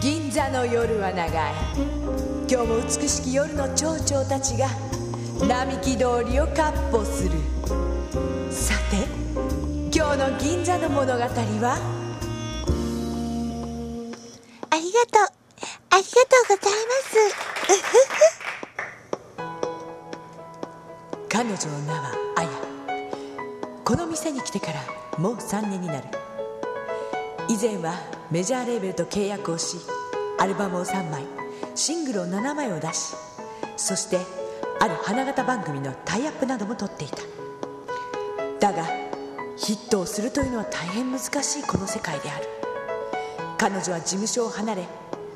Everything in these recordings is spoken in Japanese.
銀座の夜は長い。今日も美しき夜の蝶々たちが並木通りを闊歩する。さて今日の銀座の物語は？ありがとう。ありがとうございます。彼女の名はアヤ。この店に来てからもう3年になる。以前はメジャーレーベルと契約をしアルバムを3枚シングルを7枚を出しそしてある花形番組のタイアップなども取っていた。だがヒットをするというのは大変難しいこの世界である。彼女は事務所を離れ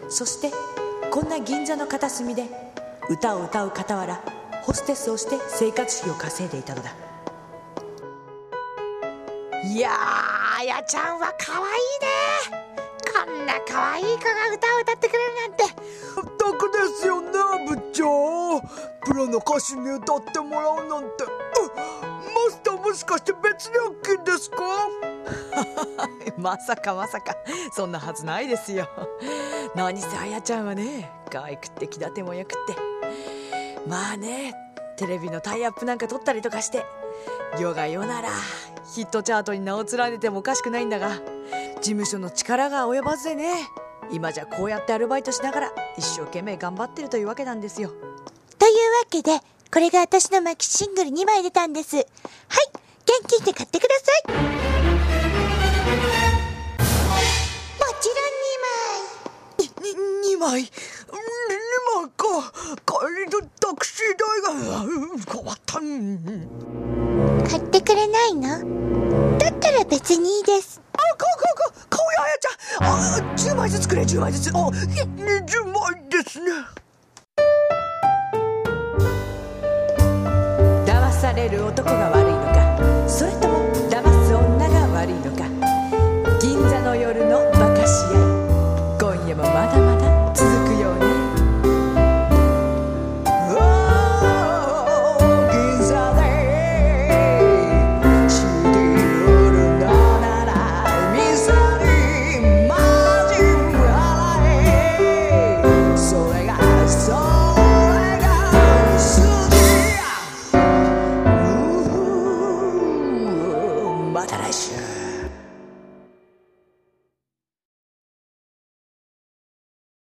そしてこんな銀座の片隅で歌を歌う傍らホステスをして生活費を稼いでいたのだ。いやあやちゃんは可愛いね。んな可愛い子が歌を歌ってくれるなんて。得ですよね部長。プロの歌手に歌ってもらうなんて。マスターもしかして別料金ですか？まさかまさか。そんなはずないですよ。何せあやちゃんはね可愛くって気立てもよくって。まあねテレビのタイアップなんか撮ったりとかして。世が世ならヒットチャートに名を連ねてもおかしくないんだが。事務所の力が及ばずでね。今じゃこうやってアルバイトしながら一生懸命頑張ってるというわけなんですよ。というわけでこれが私のマキシングル2枚出たんです。はい元気して買ってください。もちろん2枚。2枚？か。帰りのタクシー代が変わった。2枚買ってくれないの？だったら別にいいです10枚ずつくれ10枚ずつ。お20枚ですね。騙される男が悪いのか。それとも騙す女が悪いのか。銀座の夜の馬鹿試合。今夜もまだまだ。Yeah.